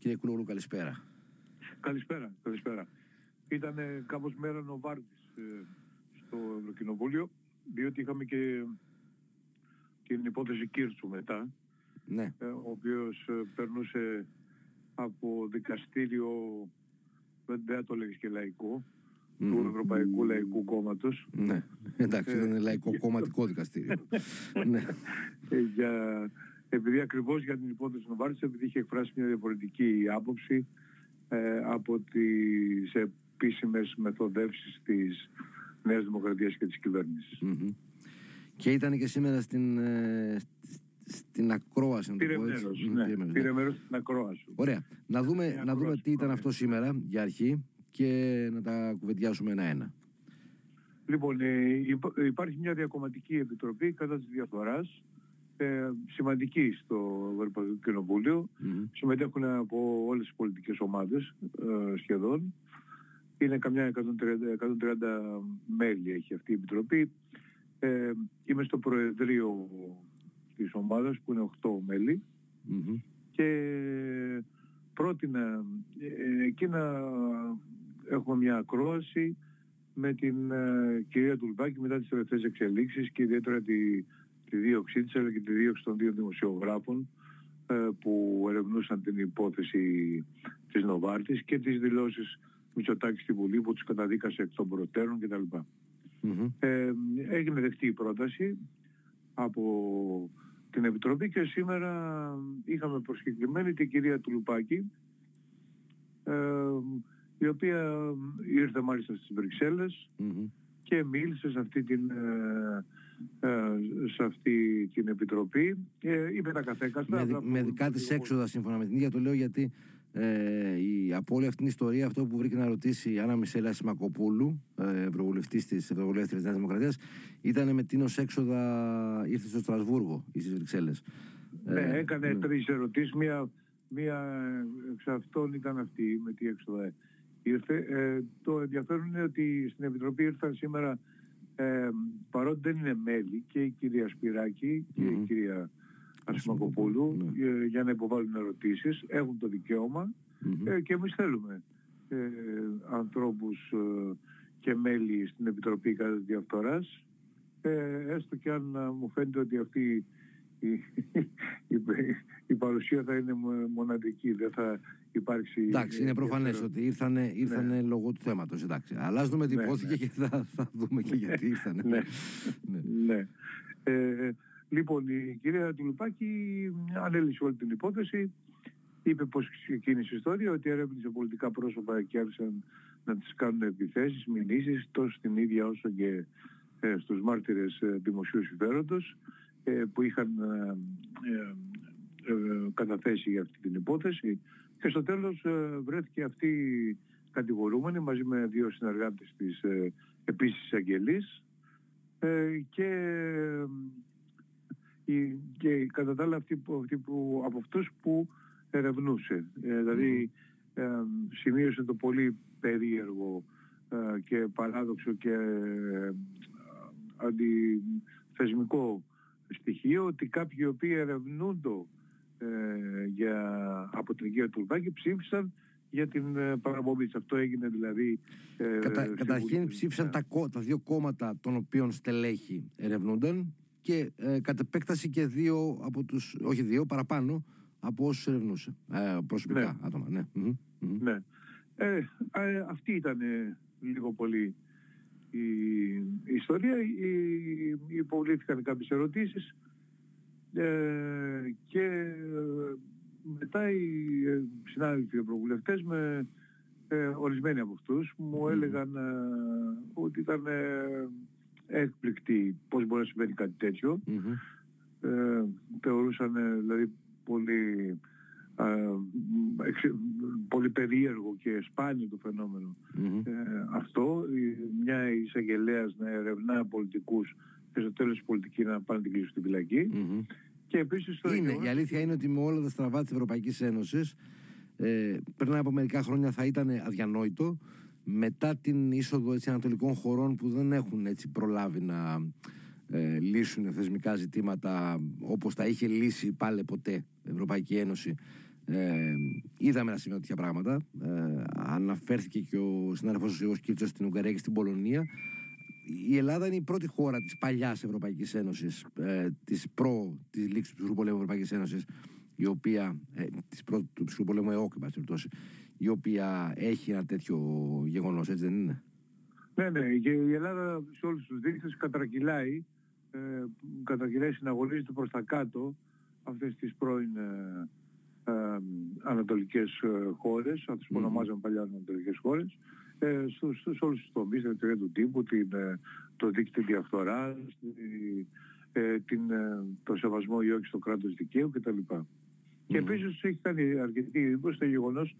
Κύριε Κούλογλου, καλησπέρα. Καλησπέρα, καλησπέρα. Ήταν κάπως μέρα Νοβάρτης ε, στο Ευρωκοινοβούλιο, διότι είχαμε και την υπόθεση Κίρτσου μετά, Ναι. ε, ο οποίος ε, περνούσε από δικαστήριο, δεν δεν το λέγεις και λαϊκό, του Ευρωπαϊκού Λαϊκού Κόμματος, Ναι. Εντάξει, Ε, ήταν λαϊκό κομματικό δικαστήριο. ναι. ε, για, επειδή ακριβώς για την υπόθεση Νοβάρτης, επειδή είχε εκφράσει μια διαφορετική άποψη ε, από τις επίσημες μεθοδεύσεις της Νέας Δημοκρατίας και της κυβέρνησης. Μμμ. Και ήταν και σήμερα στην, ε, σ- στην ακρόαση. να το Πήρε πω έτσι. μέρος, Μμ, ναι, πήρε μέρος, πήρε ναι. μέρος στην ακρόαση. Ωραία. Να δούμε, Μια να δούμε ακρόαση τι ήταν που αυτό σήμερα για αρχή και να τα κουβεντιάσουμε ένα-ένα. Λοιπόν, ε, υπά- υπάρχει μια διακομματική επιτροπή κατά της διαφθοράς, ε, σημαντική στο Ευρωπαϊκό Κοινοβούλιο. Μμμ. Συμμετέχουν από όλες τις πολιτικές ομάδες ε, σχεδόν. Είναι καμιά 130, 130 μέλη έχει αυτή η επιτροπή. Ε, είμαι στο Προεδρείο της ομάδας που είναι 8 μέλη Μμμ. και πρότεινα ε, εκεί να έχουμε μια ακρόαση με την ε, κυρία Τουλπάκη μετά τις τελευταίες εξελίξεις και ιδιαίτερα τη, τη δίωξή της αλλά και τη δίωξη των δύο δημοσιογράφων ε, που ερευνούσαν την υπόθεση της Νοβάρτης και τις δηλώσεις Μητσοτάκης στη Βουλή που τους καταδίκασε εκ των προτέρων κτλ. Μμμ. Ε, έγινε δεκτή η πρόταση από την Επιτροπή και σήμερα είχαμε προσκεκλημένη την κυρία Τουλουπάκη ε, η οποία ήρθε μάλιστα στις Βρυξέλλες Μμμ. και μίλησε σε αυτή την, ε, ε, σε αυτή την Επιτροπή και είπε τα καθέκαστα. με, δι- απλά με που- δικά της έξοδα σύμφωνα με την ίδια. Το λέω γιατί ε, η, από όλη αυτή την ιστορία αυτό που βρήκε να ρωτήσει η Άννα Μισέλα Σιμακοπούλου, ε, ευρωβουλευτής της Ευρωβουλευτή Νέας Δημοκρατίας, ήταν με τι ως έξοδα ήρθε στο Στρασβούργο ή στις Βρυξέλλες. Ναι, έκανε τρεις ερωτήσεις. Μία, μία εξ αυτών ήταν αυτή με τι έξοδα ήρθε. Ε, το ενδιαφέρον είναι ότι στην Επιτροπή ήρθαν σήμερα ε, παρότι δεν είναι μέλη και η κυρία Σπυράκη και η Μμμ. κυρία Ασημακοπούλου Ναι. ε, για να υποβάλουν ερωτήσεις. Έχουν το δικαίωμα ε, και εμείς θέλουμε ε, ανθρώπους ε, και μέλη στην Επιτροπή κατά τη διαφθοράς ε, έστω και αν ε, μου φαίνεται ότι αυτή η, η, η παρουσία θα είναι μο- μοναδική, δεν θα υπάρξει... Εντάξει, είναι προφανές ενδιαφέρον. ότι ήρθανε, ήρθανε λόγω του θέματος. Αλλά ας δούμε τι Ναι, υπόθηκε ναι. και θα, θα δούμε και γιατί ήρθανε. Ναι. Ναι. Ναι. Ε, λοιπόν, η κυρία Τουλουπάκη ανέλησε όλη την υπόθεση, είπε πως ξεκίνησε η ιστορία, ότι έρευνησε πολιτικά πρόσωπα και άρχισαν να τις κάνουν επιθέσεις, μηνύσεις, τόσο στην ίδια όσο και ε, στους μάρτυρες ε, δημοσίου συμφέροντος ε, που είχαν ε, ε, ε, καταθέσει για αυτή την υπόθεση και στο τέλος ε, βρέθηκε αυτή κατηγορούμενη μαζί με δύο συνεργάτες της ε, επίσης Αγγελής ε, και, ε, η- και κατά τα άλλα αυτή που, αυτή που, από αυτούς που ερευνούσε. Ε, δηλαδή ε, σημείωσε το πολύ περίεργο ε, και παράδοξο και ε, αντιθεσμικό στοιχείο ότι κάποιοι οι οποίοι ερευνούνται ε, για, από την Αγία Τουρβάκη ψήφισαν για την ε, παραπομπή της. Αυτό έγινε δηλαδή... ε, Κατα, στη καταρχήν Βουλή. ψήφισαν τα, κο- τα δύο κόμματα των οποίων στελέχη ερευνούνταν και ε, κατ' επέκταση και δύο από τους, όχι δύο, παραπάνω από όσους ερευνούσε. Ε, προσωπικά Ναι. άτομα, ναι. Μμμ, μμμ. Ναι. Ε, ε, αυτή ήταν ε, λίγο πολύ η, η ιστορία. Η, υποβλήθηκαν κάποιες ερωτήσεις ε, και ε, μετά οι ε, συνάδελφοι ευρωβουλευτές με ε, ορισμένοι από αυτούς μου έλεγαν ε, ότι ήταν ε, έκπληκτοι πώς μπορεί να συμβαίνει κάτι τέτοιο Μμμ. ε, θεωρούσαν ε, δηλαδή πολύ, ε, εξε- πολύ περίεργο και σπάνιο το φαινόμενο Μμμ. ε, αυτό, η- μια εισαγγελέα να ερευνά πολιτικούς και στο τέλος η πολιτικής να πάνε την κλείσουν στη φυλακή. Μμμ. Και επίσης το Είναι, γεγονός- η αλήθεια είναι ότι με όλα τα στραβά της Ευρωπαϊκής Ένωσης ε, πριν από μερικά χρόνια θα ήταν αδιανόητο μετά την είσοδο έτσι, ανατολικών χωρών που δεν έχουν έτσι προλάβει να ε, λύσουν θεσμικά ζητήματα όπως τα είχε λύσει πάλι ποτέ η Ευρωπαϊκή Ένωση Ε, είδαμε να συμβαίνουν τέτοια πράγματα. Ε, αναφέρθηκε και ο συνάδελφος ο Γιώργο Κίρτσος στην Ουγγαρία και στην Πολωνία. Η Ελλάδα είναι η πρώτη χώρα της παλιάς Ευρωπαϊκής Ένωσης, ε, της προ της λήξης του ψυχρού πολέμου Ευρωπαϊκής Ένωσης, η οποία. Ε, της προ, του ψυχρού πολέμου ΕΟΚ, η οποία έχει ένα τέτοιο γεγονός, έτσι δεν είναι; Ναι, ναι, και η Ελλάδα σε όλους τους δείκτες κατρακυλάει, ε, κατρακυλάει, συναγωνίζεται προς τα κάτω αυτές τις πρώην ε, ε, ανατολικές ε, χώρες, αυτές που ονομάζαμε παλιά ανατολικές χώρες, ε, στους, στους όλους τους τομείς, την εταιρεία του τύπου, την, ε, το δίκτυο διαφθοράς, ε, την, ε, το σεβασμό ή όχι στο κράτος δικαίου κτλ. Mm. Και επίσης έχει κάνει αρκετή εντύπωση το γεγονός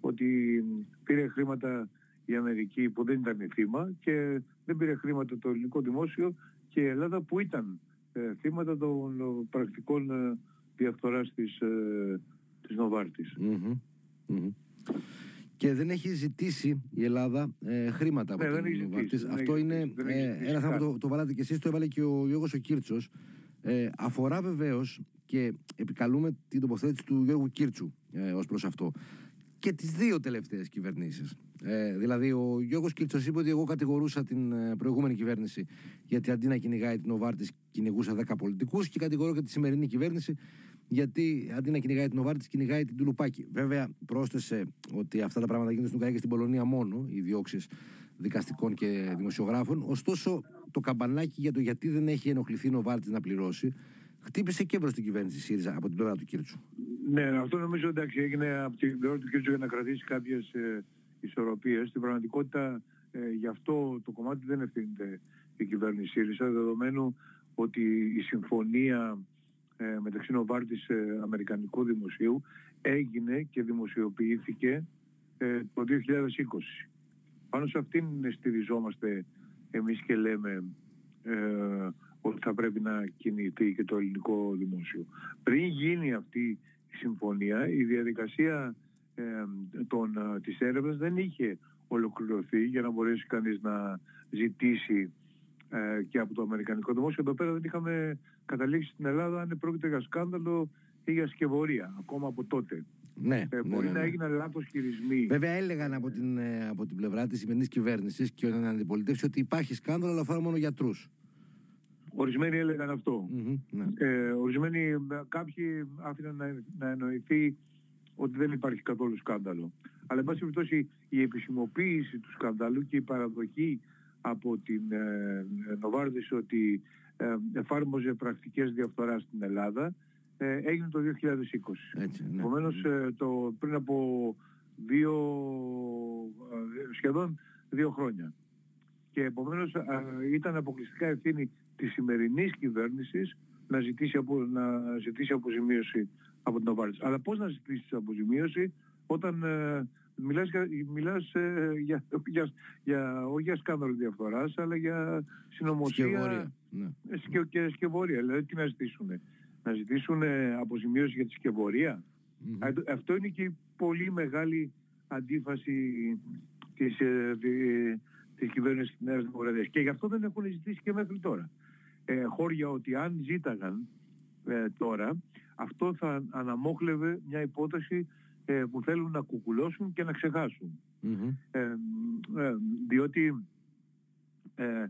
ότι πήρε χρήματα η Αμερική που δεν ήταν θύμα και δεν πήρε χρήματα το ελληνικό δημόσιο και η Ελλάδα που ήταν ε, θύματα των πρακτικών ε, διαφθοράς της, ε, της Νοβάρτης. Και δεν έχει ζητήσει η Ελλάδα ε, χρήματα από ναι, την Νοβάρτης. Αυτό είναι ε, ένα θέμα που το, το βάλατε και εσείς, το έβαλε και ο Γιώργος ο Κίρτσος. Ε, αφορά βεβαίως και επικαλούμε την τοποθέτηση του Γιώργου Κίρτσου ε, ως προς αυτό και τις δύο τελευταίες κυβερνήσεις. Ε, δηλαδή, ο Γιώργος Κίρτσο είπε ότι εγώ κατηγορούσα την ε, προηγούμενη κυβέρνηση γιατί αντί να κυνηγάει την Οβάρτη, κυνηγούσα 10 πολιτικούς και κατηγορώ και τη σημερινή κυβέρνηση γιατί αντί να κυνηγάει την Οβάρτη, κυνηγάει την Τουλουπάκη. Βέβαια, πρόσθεσε ότι αυτά τα πράγματα γίνονται στην Ουγγαρία και στην Πολωνία μόνο, οι διώξεις δικαστικών και δημοσιογράφων. Ωστόσο, το καμπανάκι για το γιατί δεν έχει ενοχληθεί η Νοβάρτη να πληρώσει, χτύπησε και προς την κυβέρνηση ΣΥΡΙΖΑ από την πλευρά του Κίρτσου. Ναι, αυτό νομίζω εντάξει έγινε από την πλευρά του Κίρτσου για να κρατήσει κάποιες ισορροπίες. Στην πραγματικότητα ε, γι' αυτό το κομμάτι δεν ευθύνεται η κυβέρνηση ΣΥΡΙΖΑ, δεδομένου ότι η συμφωνία ε, μεταξύ Νοβάρτης ε, Αμερικανικού Δημοσίου έγινε και δημοσιοποιήθηκε ε, το 2020. Πάνω σε αυτήν στηριζόμαστε εμείς και λέμε ε, ότι θα πρέπει να κινηθεί και το ελληνικό δημόσιο. Πριν γίνει αυτή η συμφωνία, η διαδικασία ε, των, ε, της έρευνας δεν είχε ολοκληρωθεί για να μπορέσει κανείς να ζητήσει ε, και από το Αμερικανικό Δημόσιο. Εδώ πέρα δεν είχαμε καταλήξει στην Ελλάδα αν πρόκειται για σκάνδαλο ή για σκευωρία, ακόμα από τότε. Ναι, ε, ναι, μπορεί ναι, ναι. να έγιναν λάθος χειρισμοί. Βέβαια, έλεγαν από την, ε, από την πλευρά της σημερινής κυβέρνησης και την αντιπολίτευση ότι υπάρχει σκάνδαλο, αλλά αφορά μόνο γιατρούς. Ορισμένοι έλεγαν αυτό. ναι. Ε, ορισμένοι, ε, κάποιοι άφηναν να, να εννοηθεί ότι δεν υπάρχει καθόλου σκάνδαλο. Αλλά, εν πάση περιπτώσει, η επισημοποίηση του σκανδάλου και η παραδοχή από την ε, Νοβάρδης ότι ε, εφάρμοζε πρακτικές διαφθοράς στην Ελλάδα ε, έγινε το 2020. Έτσι, ναι. Επομένως, ε, το, πριν από δύο, ε, σχεδόν δύο χρόνια. Και επομένως ε, ήταν αποκλειστικά ευθύνη της σημερινής κυβέρνησης να ζητήσει, απο, να ζητήσει αποζημίωση από την Νοβάρδης. Αλλά πώς να ζητήσει αποζημίωση όταν ε, μιλάς, για, μιλάς ε, για, για, για, όχι για σκάνδαλο διαφθοράς, αλλά για συνωμοσία Σκευωρία, ναι. ε, σκε, και σκευωρία. Δηλαδή τι να ζητήσουν. Να ζητήσουν ε, αποζημίωση για τη σκευωρία. Μμμ. Α, το- Αυτό είναι και η πολύ μεγάλη αντίφαση της, ε, δι- της κυβέρνησης της Νέας Δημοκρατίας. Και γι' αυτό δεν έχουν ζητήσει και μέχρι τώρα. Ε, χώρια ότι αν ζήταγαν ε, τώρα, αυτό θα αναμόχλευε μια υπόθεση ε, που θέλουν να κουκουλώσουν και να ξεχάσουν. Μμμ. Ε, ε, διότι ε,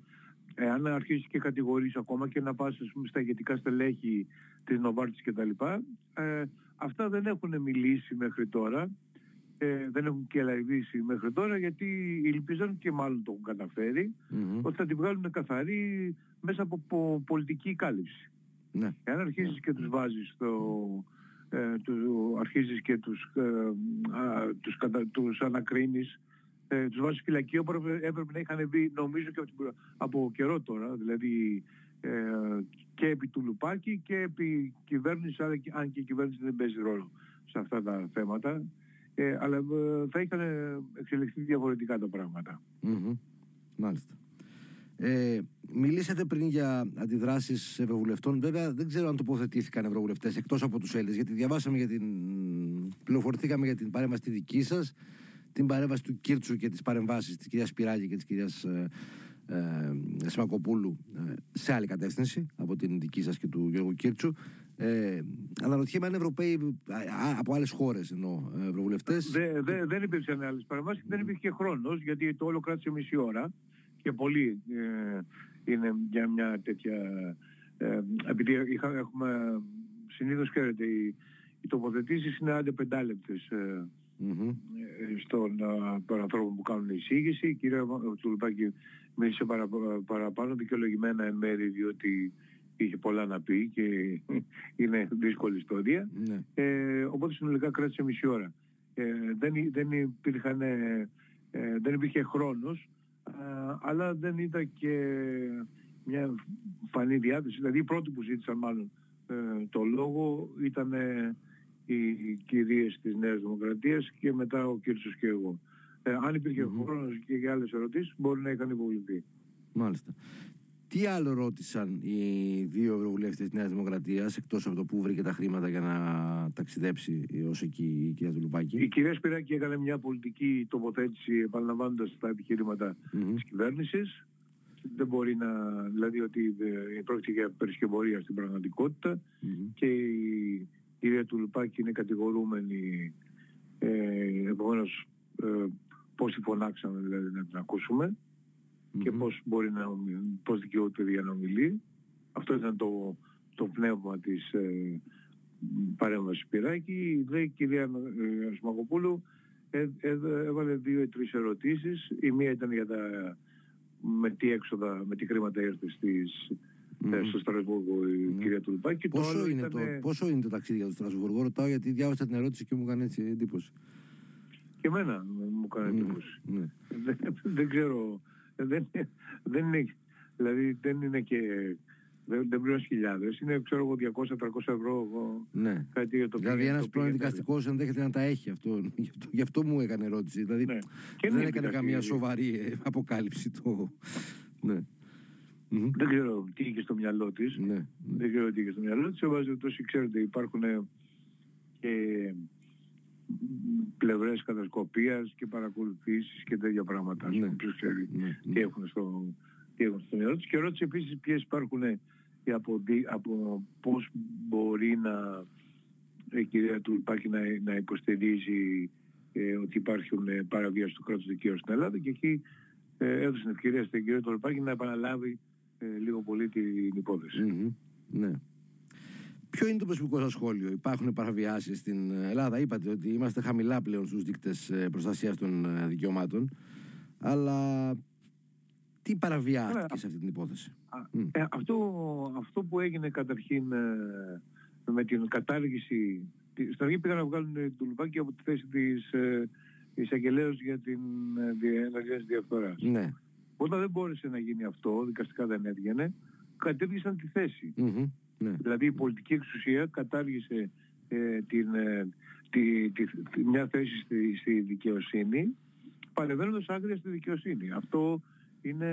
εάν αρχίσεις και κατηγορείς ακόμα και να πας ας πούμε, στα ηγετικά στελέχη της Νοβάρτης και τα λοιπά, ε, αυτά δεν έχουν μιλήσει μέχρι τώρα, ε, δεν έχουν και λαϊβήσει μέχρι τώρα γιατί ελπίζαν και μάλλον το έχουν καταφέρει Μμμ. ότι θα τη βγάλουν καθαρή μέσα από πο- πολιτική κάλυψη. Ναι. Εάν αρχίζεις και τους βάζεις στο... Ε, του, αρχίζεις και τους, ε, α, τους, κατα, τους ανακρίνεις, ε, τους βάζεις φυλακή όπου έπρεπε, έπρεπε να είχαν μπει νομίζω και από, την προ- από καιρό τώρα, δηλαδή ε, και επί του Λουπάκη και επί κυβέρνησης, αλλά και- αν και η κυβέρνηση δεν παίζει ρόλο σε αυτά τα θέματα. Ε, αλλά ε, θα είχαν εξελιχθεί διαφορετικά τα πράγματα. Μμμ. Μάλιστα. Ε, μιλήσατε πριν για αντιδράσεις ευρωβουλευτών. Βέβαια, δεν ξέρω αν τοποθετήθηκαν ευρωβουλευτές εκτός από τους Έλληνες, γιατί διαβάσαμε για την. πληροφορηθήκαμε για την παρέμβαση τη δική σας, την παρέμβαση του Κίρτσου και τις παρεμβάσεις της κυρίας Σπυράκη και της κυρίας ε, ε, Σμακοπούλου ε, σε άλλη κατεύθυνση από την δική σας και του Γιώργου Κίρτσου. Ε, αναρωτιέμαι αν Ευρωπαίοι από άλλες χώρες εννοώ ευρωβουλευτές. Δε, δε, δεν υπήρξαν άλλες παρεμβάσεις και δεν υπήρχε και χρόνος γιατί το όλο κράτησε μισή ώρα και πολύ ε, είναι για μια τέτοια. Ε, επειδή είχα, έχουμε συνήθως ξέρετε, οι, οι τοποθετήσεις είναι άντε πεντάλεπτες ε, mm-hmm. στον τον ανθρώπο που κάνουν εισήγηση. Η κυρία Τουλουπάκη μίλησε παρα, παραπάνω δικαιολογημένα εν μέρη διότι είχε πολλά να πει και είναι δύσκολη ιστορία. Ναι. Ε, οπότε συνολικά κράτησε μισή ώρα. Ε, δεν, δεν, υπήρχαν, ε, δεν υπήρχε χρόνος, αλλά δεν ήταν και μια φανή διάθεση. Δηλαδή οι πρώτοι που ζήτησαν μάλλον το λόγο ήταν οι κυρίες της Νέας Δημοκρατίας και μετά ο Κύρτσος και εγώ. αν υπήρχε mm-hmm. χρόνος και για άλλες ερωτήσεις μπορεί να είχαν υποβληθεί. Μάλιστα. Τι άλλο ρώτησαν οι δύο ευρωβουλευτές της Νέας Δημοκρατίας, εκτός από το που βρήκε τα χρήματα για να ταξιδέψει ως εκεί η κυρία Τουλουπάκη. Η κυρία Σπυράκη έκανε μια πολιτική τοποθέτηση επαναλαμβάνοντας τα επιχειρήματα mm-hmm. της κυβέρνησης. Δεν μπορεί να. δηλαδή ότι πρόκειται για περισκευωρία στην πραγματικότητα mm-hmm. και η κυρία Τουλουπάκη είναι κατηγορούμενη. Ε, Επομένως, ε, πόσοι φωνάξαμε δηλαδή να την ακούσουμε και πώς μπορεί να πώς δικαιούται για να ομιλεί. Αυτό ήταν το, το πνεύμα της ε, παρέμβασης Πυράκη. Η κυρία ε, Σμακοπούλου ε, ε, έβαλε δύο ή τρεις ερωτήσεις. Η μία ήταν για τα με τι έξοδα, με τι χρήματα ήρθε στις, mm-hmm. στο Στρασβούργο η mm-hmm. κυρία Τουλπάκη. Πόσο, το είναι ήταν... το, πόσο είναι το ταξίδι για το Στρασβούργο, ρωτάω γιατί διάβασα την ερώτηση και μου έκανε έτσι εντύπωση. Και εμένα μου έκανε εντύπωση. Mm-hmm. Δεν, δεν ξέρω δεν, δεν είναι, δηλαδή δεν είναι και δεν, δεν πληρώνεις χιλιάδες. Είναι, ξέρω εγώ, 200-300 ευρώ. Ναι. Κάτι για το δηλαδή, ένας πρώην δικαστικός ενδέχεται να τα έχει αυτό. Γι' αυτό, γι αυτό μου έκανε ερώτηση. Δηλαδή, ναι. δεν έκανε καμία σοβαρή ε, αποκάλυψη το. ναι. Δεν ξέρω τι είχε στο μυαλό της. Ναι. Δεν ξέρω τι είχε στο μυαλό της. Σε τόσο ξέρετε, υπάρχουν και πλευρές κατασκοπίας και παρακολουθήσεις και τέτοια πράγματα. Ναι. Ποιος ξέρει ναι. τι, έχουν στο, τι έχουν στο μυαλό τους. Και ρώτησε επίσης ποιες υπάρχουν από, από πώς μπορεί να η κυρία Τουλπάκη να, να υποστηρίζει ε, ότι υπάρχουν ε, παραβίαση του κράτους δικαίου στην Ελλάδα και εκεί ε, έδωσε την ευκαιρία στην κυρία Τουλπάκη να επαναλάβει ε, λίγο πολύ την υπόθεση. Mm-hmm. Ναι. Ποιο είναι το προσωπικό σας σχόλιο, Υπάρχουν παραβιάσεις στην Ελλάδα; Είπατε ότι είμαστε χαμηλά πλέον στους δείκτες προστασίας των ε, δικαιωμάτων. Αλλά τι παραβιάστηκε σε αυτή την υπόθεση; Ε, αυτό, αυτό που έγινε καταρχήν ε, με την κατάργηση. Στην αρχή πήγαν να βγάλουν το λουπάκι από τη θέση της εισαγγελέα για την ενεργειακή διαφθορά. Ναι. Όταν δεν μπόρεσε να γίνει αυτό, δικαστικά δεν έβγαινε, κατήργησαν τη θέση. Ναι. Δηλαδή η πολιτική εξουσία κατάργησε ε, την, ε, τη, τη, μια θέση στη, στη δικαιοσύνη παρεμβαίνοντας άγρια στη δικαιοσύνη. Αυτό είναι,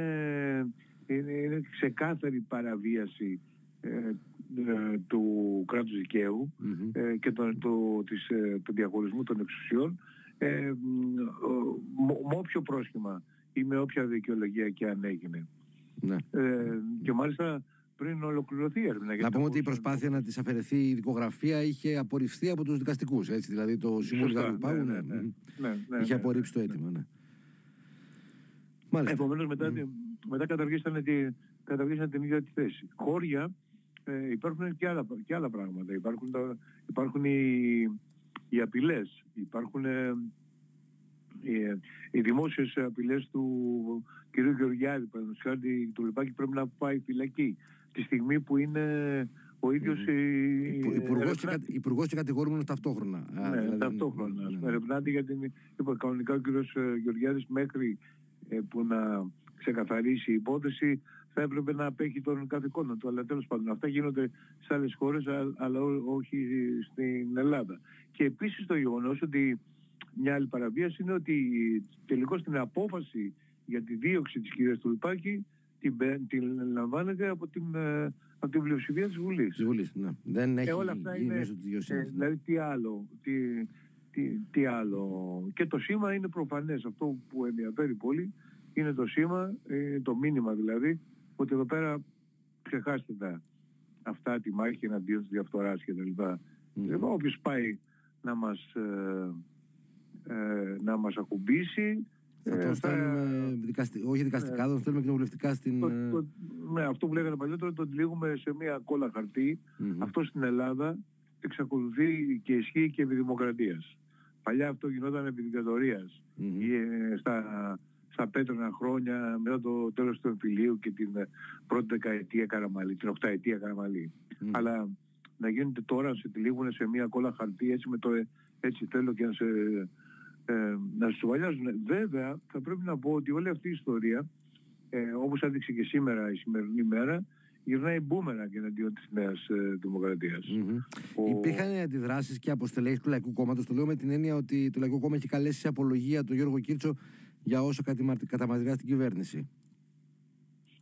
είναι, είναι ξεκάθαρη παραβίαση ε, ε του κράτους ε, και το, το, της, του διαχωρισμού των εξουσιών ε, με όποιο πρόσχημα ή με όποια δικαιολογία και αν έγινε. Ναι. και μάλιστα πριν ολοκληρωθεί η έρευνα. Να πούμε ότι η προσπάθεια να της αφαιρεθεί η δικογραφία είχε απορριφθεί από τους δικαστικούς. Δηλαδή το Συμβούλιο Γαλλικού ναι, ναι, ναι, ναι, ναι, είχε απορρίψει το αίτημα. Ναι. Μάλιστα. Επομένως μετά, mm. μετά καταργήσανε, τη, καταργήσανε την ίδια τη θέση. Χώρια ε, υπάρχουν και άλλα, και άλλα πράγματα. Υπάρχουν, τα, υπάρχουν οι, οι απειλές, υπάρχουν ε, οι, οι δημόσιες απειλές του κ. Γεωργιάδη, παραδείγματος του Λεπάκη πρέπει να πάει φυλακή τη στιγμή που είναι ο ίδιος mm. υπουργός, και, κατηγορούμενος ταυτόχρονα. Ναι, δηλαδή, ταυτόχρονα. Ναι, ναι. Ερευνάται για την... Λοιπόν, κανονικά ο κ. Ε, Γεωργιάδης μέχρι ε, που να ξεκαθαρίσει η υπόθεση θα έπρεπε να απέχει τον καθηκόντων του. Αλλά τέλος πάντων αυτά γίνονται σε άλλες χώρες αλλά όχι στην Ελλάδα. Και επίσης το γεγονός ότι μια άλλη παραβίαση είναι ότι τελικώς την απόφαση για τη δίωξη της κυρίας Τουλπάκη την, την λαμβάνεται από την, ε, από την πλειοψηφία της Βουλής. Της Βουλής, ναι. Δεν έχει όλα αυτά είναι, μέσω της ε, δηλαδή τι άλλο, τι, τι, τι άλλο. Και το σήμα είναι προφανές. Αυτό που ενδιαφέρει πολύ είναι το σήμα, ε, το μήνυμα δηλαδή, ότι εδώ πέρα ξεχάστε τα. αυτά τη μάχη εναντίον της διαφθοράς κτλ. Mm. Όποιος πάει να μας, ε, ε, να μας ακουμπήσει θα το στέλνουμε δικαστι... όχι δικαστικά, θα το στέλνουμε κοινοβουλευτικά στην... Το, το, ναι, αυτό που λέγανε παλιότερα το τυλίγουμε σε μια κόλλα χαρτί. Mm-hmm. Αυτό στην Ελλάδα εξακολουθεί και ισχύει και επί δημοκρατίας. Παλιά αυτό γινόταν επί δικτατορίας. Mm-hmm. Στα, στα πέτρινα χρόνια μετά το τέλος του εμφυλίου και την πρώτη δεκαετία Καραμαλή, την οχταετία Καραμαλή. Mm. Αλλά να γίνεται τώρα, σε τυλίγουν σε μια κόλλα χαρτί έτσι με το έτσι θέλω και να σε ε, να σου βαλιάζουν. Βέβαια, θα πρέπει να πω ότι όλη αυτή η ιστορία, ε, όπως έδειξε και σήμερα η σημερινή μέρα, γυρνάει μπούμερα και εναντίον της νέας ε, δημοκρατίας. Ο... Υπήρχαν αντιδράσεις και αποστελέχη του Λαϊκού Κόμματος. Το λέω με την έννοια ότι το Λαϊκό Κόμμα έχει καλέσει σε απολογία τον Γιώργο Κίρτσο για όσο καταμαρτυρά στην κυβέρνηση.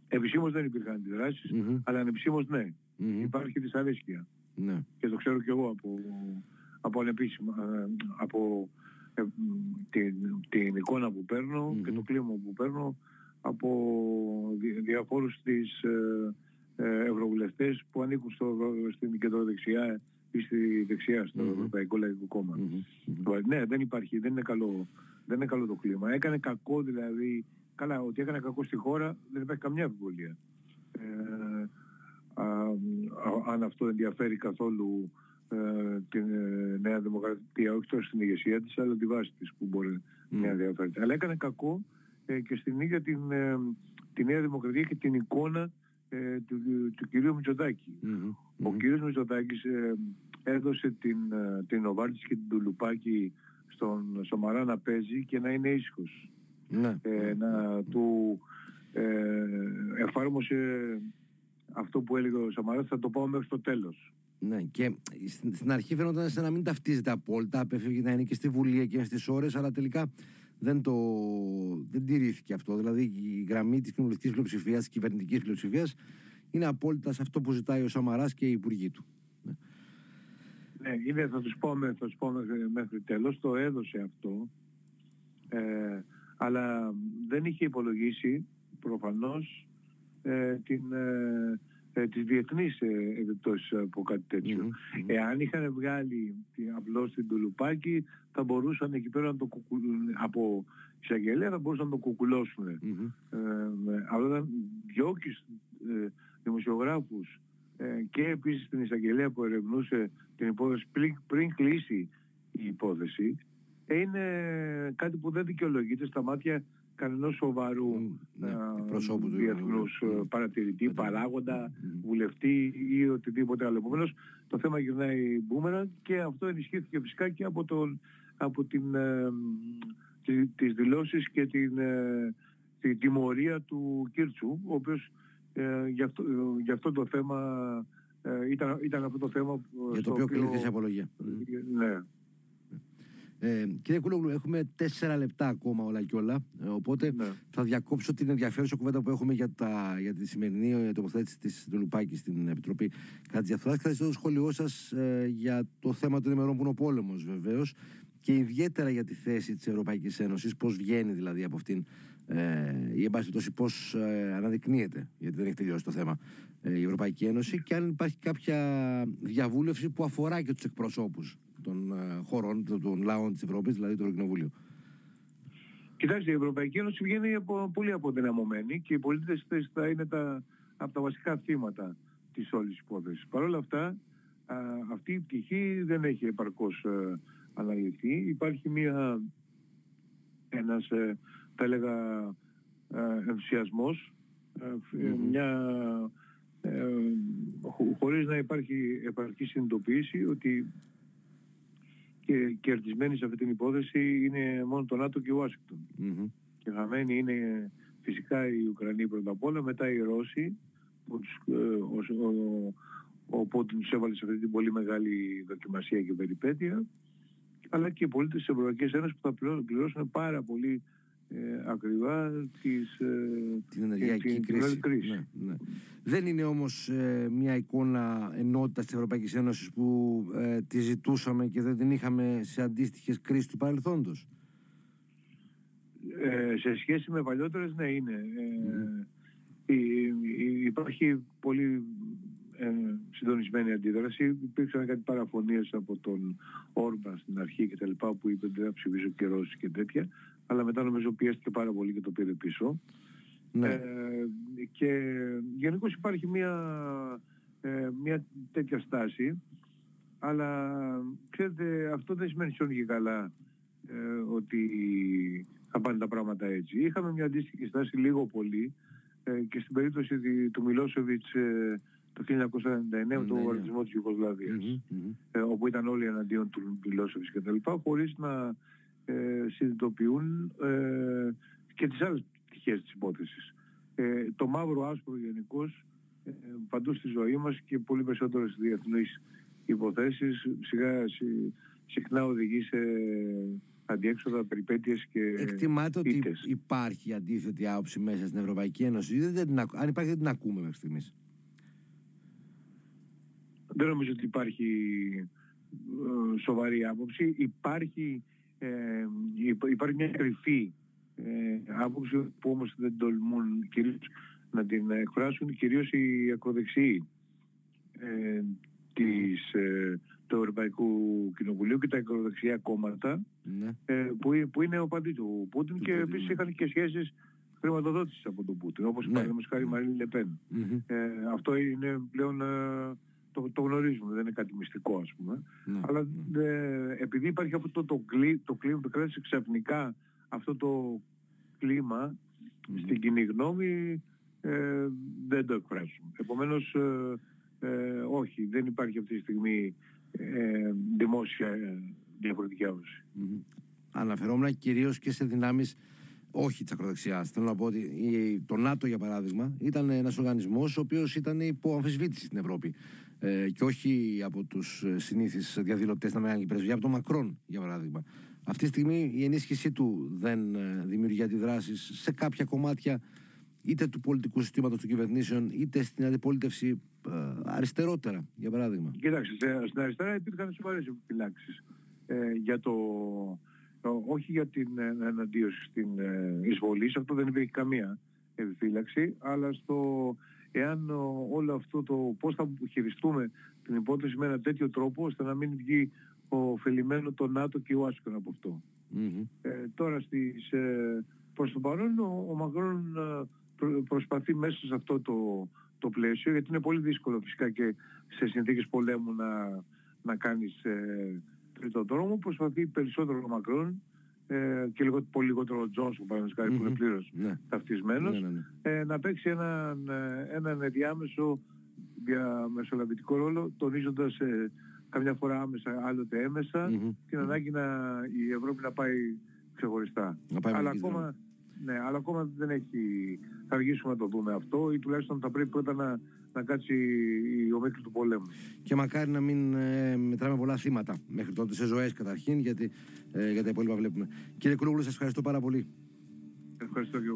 Επισήμως δεν υπήρχαν αντιδράσεις, mm-hmm. αλλά ανεπισήμως ναι. Mm-hmm. Υπάρχει δυσαρέσκεια. Ναι. Και το ξέρω και εγώ από, από ανεπίσημα, ε, από ε, την, την εικόνα που παιρνω και το κλίμα που παίρνω από διαφόρους της ε, ε, ευρωβουλευτές που ανήκουν στο, στην κεντροδεξιά ή στη δεξιά στο mm-hmm. Ευρωπαϊκό Λαϊκό Κόμμα. Mm-hmm. Ναι, δεν υπάρχει, δεν είναι, καλό, δεν είναι καλό το κλίμα. Έκανε κακό δηλαδή, καλά, ότι έκανε κακό στη χώρα δεν υπάρχει καμιά αμφιβολία. Ε, αν αυτό ενδιαφέρει καθόλου ε, την ε, Νέα Δημοκρατία, όχι τόσο στην ηγεσία της, αλλά τη βάση της που μπορεί να ενδιαφέρεται. Αλλά έκανε κακό ε, και στην ίδια την, τη Νέα Δημοκρατία και την εικόνα του, του κυρίου Μητσοτάκη. Ο κύριος Μητσοτάκης έδωσε την, την και την Τουλουπάκη στον Σομαρά να παίζει και να είναι ήσυχος. Ναι. να του εφάρμοσε αυτό που έλεγε ο Σαμαράς θα το πάω μέχρι το τέλος. Ναι, και στην αρχή φαίνονταν σαν να μην ταυτίζεται απόλυτα. Απέφευγε να είναι και στη Βουλή εκείνες τις ώρες, αλλά τελικά δεν, το, δεν τηρήθηκε αυτό. Δηλαδή η γραμμή της κοινοβουλευτικής πλειοψηφίας, της κυβερνητικής πλειοψηφίας, είναι απόλυτα σε αυτό που ζητάει ο Σαμαράς και οι υπουργοί του. Ναι, ναι είναι, θα τους πω, θα πω μέχρι, μέχρι τέλος. Το έδωσε αυτό. Ε, αλλά δεν είχε υπολογίσει προφανώς ε, την, ε, ε, τις διεθνείς ε, επιπτώσεις από κάτι Εάν είχαν βγάλει απλώς την Τουλουπάκη θα μπορούσαν εκεί πέρα να το κουκουλούν από εισαγγελία θα μπορούσαν να το κουκουλώσουν. Mm-hmm. Ε, αλλά ήταν διώκεις ε, δημοσιογράφους ε, και επίσης την εισαγγελία που ερευνούσε την υπόθεση πριν, πριν κλείσει η υπόθεση είναι κάτι που δεν δικαιολογείται στα μάτια κανενός σοβαρού ναι, προσώπου του διεθνούς ναι. παρατηρητή, παράγοντα, βουλευτή ή οτιδήποτε άλλο. Επομένως το θέμα γυρνάει μπούμερα και αυτό ενισχύθηκε φυσικά και από, τον, από την, ε, τις δηλώσεις και την, ε, τη τιμωρία του Κίρτσου, ο οποίος ε, για, αυτό, για αυτό το θέμα ε, ήταν, ήταν αυτό το θέμα για το οποίο κλείθηκε απολογία. Ναι. Ε, κύριε Κούλογλου, έχουμε τέσσερα λεπτά ακόμα όλα και όλα. Ε, οπότε ναι. θα διακόψω την ενδιαφέρουσα κουβέντα που έχουμε για, τα, για τη σημερινή τοποθέτηση της Ντουλουπάκη στην Επιτροπή κατά της διαφθοράς. Και θα ζητήσω το σχόλιο σας ε, για το θέμα των ημερών που είναι ο πόλεμος, βεβαίως. Και ιδιαίτερα για τη θέση της Ευρωπαϊκής Ένωσης, πώς βγαίνει δηλαδή από αυτήν ε, ή εν πάση περιπτώσει πώς ε, αναδεικνύεται, γιατί δεν έχει τελειώσει το θέμα, ε, η Ευρωπαϊκή Ένωση και αν υπάρχει κάποια διαβούλευση που αφορά και τους εκπροσώπους των ε, χωρών, των λαών της Ευρώπης, δηλαδή το Κοινοβούλιο. Κοιτάξτε, η Ευρωπαϊκή Ένωση βγαίνει από, πολύ αποδυναμωμένη και οι πολίτες της θα είναι τα, από τα βασικά θύματα της όλης υπόθεσης. Παρ' όλα αυτά, α, αυτή η πτυχή δεν έχει επαρκώς α, ε, αναλυθεί. Υπάρχει μια, ένας, ε, θα έλεγα, ενθουσιασμός, μια, ε, χωρίς να υπάρχει επαρκή συνειδητοποίηση ότι και κερδισμένοι σε αυτή την υπόθεση είναι μόνο το ΝΑΤΟ και η ουασιγκτον Και χαμένοι είναι φυσικά οι Ουκρανοί πρώτα απ' όλα, μετά οι Ρώσοι, που τους, ε, ο, ο, ο Πότιν τους έβαλε σε αυτή την πολύ μεγάλη δοκιμασία και περιπέτεια, αλλά και οι πολίτες της Ευρωπαϊκής Ένωσης που θα πληρώσουν πάρα πολύ ε, ακριβά τις, ε, την ενεργειακή κρίση. κρίσης. Ναι, ναι. Δεν είναι όμως ε, μια εικόνα ενότητας της Ευρωπαϊκής Ένωσης που ε, τη ζητούσαμε και δεν την είχαμε σε αντίστοιχες κρίσεις του παρελθόντος; Ε, σε σχέση με παλιότερες, ναι είναι. Mm. υπάρχει πολύ ε, συντονισμένη αντίδραση. Υπήρξαν κάτι παραφωνίες από τον Όρμπαν στην αρχή και τα λοιπά που είπε δεν θα ψηφίσω και Ρώσοι και τέτοια. Αλλά μετά νομίζω πιέστηκε πάρα πολύ και το πήρε πίσω. Ναι. Ε, και γενικώς υπάρχει μια, ε, μια τέτοια στάση. Αλλά ξέρετε αυτό δεν σημαίνει σιόν και καλά ε, ότι θα πάνε τα πράγματα έτσι. Είχαμε μια αντίστοιχη στάση λίγο πολύ ε, και στην περίπτωση του Μιλόσεβιτς ε, το 1999 με τον βομβαρδισμό της ιουγκοσλαβιας ε, όπου ήταν όλοι εναντίον του Μιλόσεβιτς και τα λοιπά, χωρίς να ε, συνειδητοποιούν ε, και τις άλλες πτυχές της υπόθεσης. Ε, το μαύρο άσπρο γενικώς ε, παντού στη ζωή μας και πολύ περισσότερο στις διεθνείς υποθέσεις σιγά συχνά οδηγεί σε αντιέξοδα, περιπέτειες και Εκτιμάται ότι υπάρχει αντίθετη άποψη μέσα στην Ευρωπαϊκή Ένωση. Δεν, δεν, αν υπάρχει δεν την ακούμε μέχρι στιγμής; Δεν νομίζω ότι υπάρχει ε, σοβαρή άποψη. Υπάρχει, ε, υπάρχει μια κρυφή ε, άποψη που όμως δεν τολμούν κυρίως να την εκφράσουν κυρίως οι ακροδεξιοί ε, της, ε, του Ευρωπαϊκού Κοινοβουλίου και τα ακροδεξιά κόμματα ναι. ε, που, που είναι οπαδοί του Πούτιν και επίσης ναι. είχαν και σχέσεις χρηματοδότησης από τον Πούτιν όπως ναι. παραδείγματος χάρη η Μαρίνη Λεπέν. Ε, αυτό είναι πλέον ε, το, το γνωρίζουμε, δεν είναι κάτι μυστικό ας πούμε. Ναι. Αλλά ε, επειδή υπάρχει αυτό το, το, κλί, το κλίμα, το κράτησε ξαφνικά αυτό το κλίμα στην κοινή γνώμη ε, δεν το εκφράζουμε. Επομένως ε, ε, όχι, δεν υπάρχει αυτή τη στιγμή ε, δημόσια διαφορετική άποψη. Mm-hmm. Αναφερόμουν κυρίως και σε δυνάμεις όχι της ακροδεξιάς. Θέλω να πω ότι το ΝΑΤΟ, για παράδειγμα, ήταν ένας οργανισμός ο οποίος ήταν υπό αμφισβήτηση στην Ευρώπη. Ε, και όχι από τους συνήθεις διαδηλωτές στα μεγάλη πρεσβεία, από τον Μακρόν, για παράδειγμα. Αυτή τη στιγμή η ενίσχυσή του δεν ε, δημιουργεί αντιδράσεις σε κάποια κομμάτια είτε του πολιτικού συστήματος των κυβερνήσεων είτε στην αντιπολίτευση ε, αριστερότερα, για παράδειγμα. Κοιτάξτε, στην αριστερά υπήρχαν σοβαρές επιφυλάξεις ε, για το, όχι για την εναντίωση στην εισβολή, σε αυτό δεν υπήρχε καμία επιφύλαξη, αλλά στο εάν όλο αυτό το πώς θα χειριστούμε την υπόθεση με ένα τέτοιο τρόπο ώστε να μην βγει ωφελημένο το ΝΑΤΟ και ο Άσικον από Ε, τώρα στις, ε, προς το παρόν ο, ο Μακρόν ε, προσπαθεί μέσα σε αυτό το, το πλαίσιο γιατί είναι πολύ δύσκολο φυσικά και σε συνθήκες πολέμου να, να κάνεις ε, τρίτο δρόμο. Προσπαθεί περισσότερο ο Μακρόν ε, και λίγο, πολύ λιγότερο ο Τζόνσον παραδείγματος mm-hmm. που είναι πλήρως ναι. ταυτισμένος ναι, ναι, ναι. Ε, να παίξει έναν, ε, έναν διάμεσο διαμεσολαβητικό ρόλο τονίζοντας ε, καμιά φορά άμεσα, άλλοτε έμεσα mm-hmm. την ανάγκη να, η Ευρώπη να πάει ξεχωριστά. Να πάει αλλά, ακόμα, ναι, αλλά ακόμα δεν έχει, θα αργήσουμε να το δούμε αυτό ή τουλάχιστον θα πρέπει πρώτα να, να κάτσει η ομίχλη του πολέμου. Και μακάρι να μην ε, μετράμε πολλά θύματα μέχρι τότε σε ζωές καταρχήν γιατί ε, για τα υπόλοιπα βλέπουμε. Κύριε Κουλούγλου σας ευχαριστώ πάρα πολύ. Ευχαριστώ και εγώ.